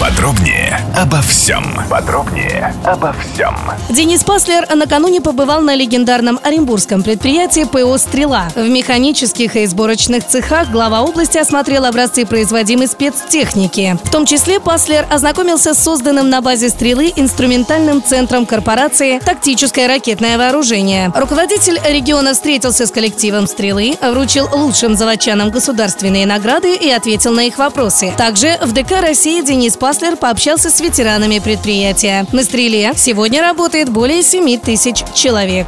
Подробнее обо всем. Подробнее обо всем. Денис Паслер накануне побывал на легендарном оренбургском предприятии ПО «Стрела». В механических и сборочных цехах глава области осмотрел образцы производимой спецтехники. В том числе Паслер ознакомился с созданным на базе «Стрелы» инструментальным центром корпорации «Тактическое ракетное вооружение». Руководитель региона встретился с коллективом «Стрелы», вручил лучшим заводчанам государственные награды и ответил на их вопросы. Также в ДК России Денис Паслер пообщался с ветеранами предприятия. На «Стреле» сегодня работает более 7 тысяч человек.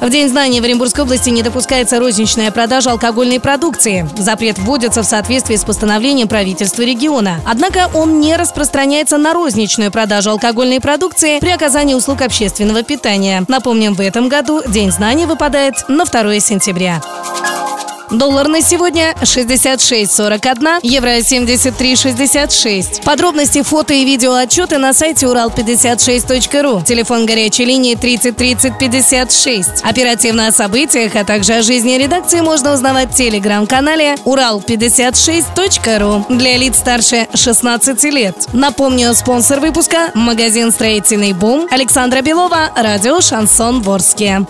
В День знаний в Оренбургской области не допускается розничная продажа алкогольной продукции. Запрет вводится в соответствии с постановлением правительства региона. Однако он не распространяется на розничную продажу алкогольной продукции при оказании услуг общественного питания. Напомним, в этом году День знаний выпадает на 2 сентября. Доллар на сегодня 66.41, евро 73.66. Подробности, фото и видео отчеты на сайте урал56.ру. Телефон горячей линии 30 30 56. Оперативно о событиях, а также о жизни редакции можно узнавать в телеграм-канале урал56.ру для лиц старше 16 лет. Напомню, спонсор выпуска – магазин «Строительный бум» Александра Белова, радио «Шансон Ворске».